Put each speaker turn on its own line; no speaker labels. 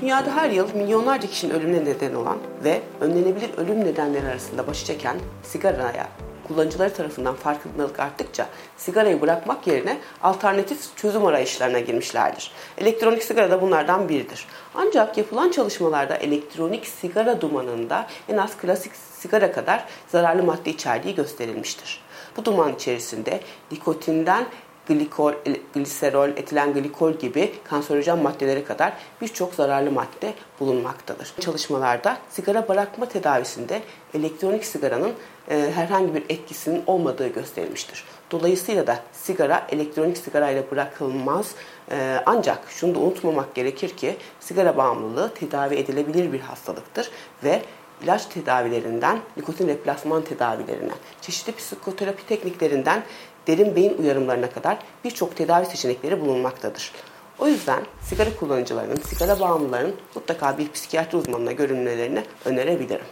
Dünyada her yıl milyonlarca kişinin ölümüne neden olan ve önlenebilir ölüm nedenleri arasında başı çeken sigaraya kullanıcıları tarafından farkındalık arttıkça sigarayı bırakmak yerine alternatif çözüm arayışlarına girmişlerdir. Elektronik sigara da bunlardan biridir. Ancak yapılan çalışmalarda elektronik sigara dumanında en az klasik sigara kadar zararlı madde içerdiği gösterilmiştir. Bu duman içerisinde nikotinden glikol, gliserol, etilen glikol gibi kanserojen maddelere kadar birçok zararlı madde bulunmaktadır. Çalışmalarda sigara bırakma tedavisinde elektronik sigaranın e, herhangi bir etkisinin olmadığı gösterilmiştir. Dolayısıyla da sigara elektronik sigarayla bırakılmaz. E, ancak şunu da unutmamak gerekir ki sigara bağımlılığı tedavi edilebilir bir hastalıktır ve ilaç tedavilerinden nikotin replasman tedavilerine, çeşitli psikoterapi tekniklerinden derin beyin uyarımlarına kadar birçok tedavi seçenekleri bulunmaktadır. O yüzden sigara kullanıcılarının, sigara bağımlılarının mutlaka bir psikiyatri uzmanına görünmelerini önerebilirim.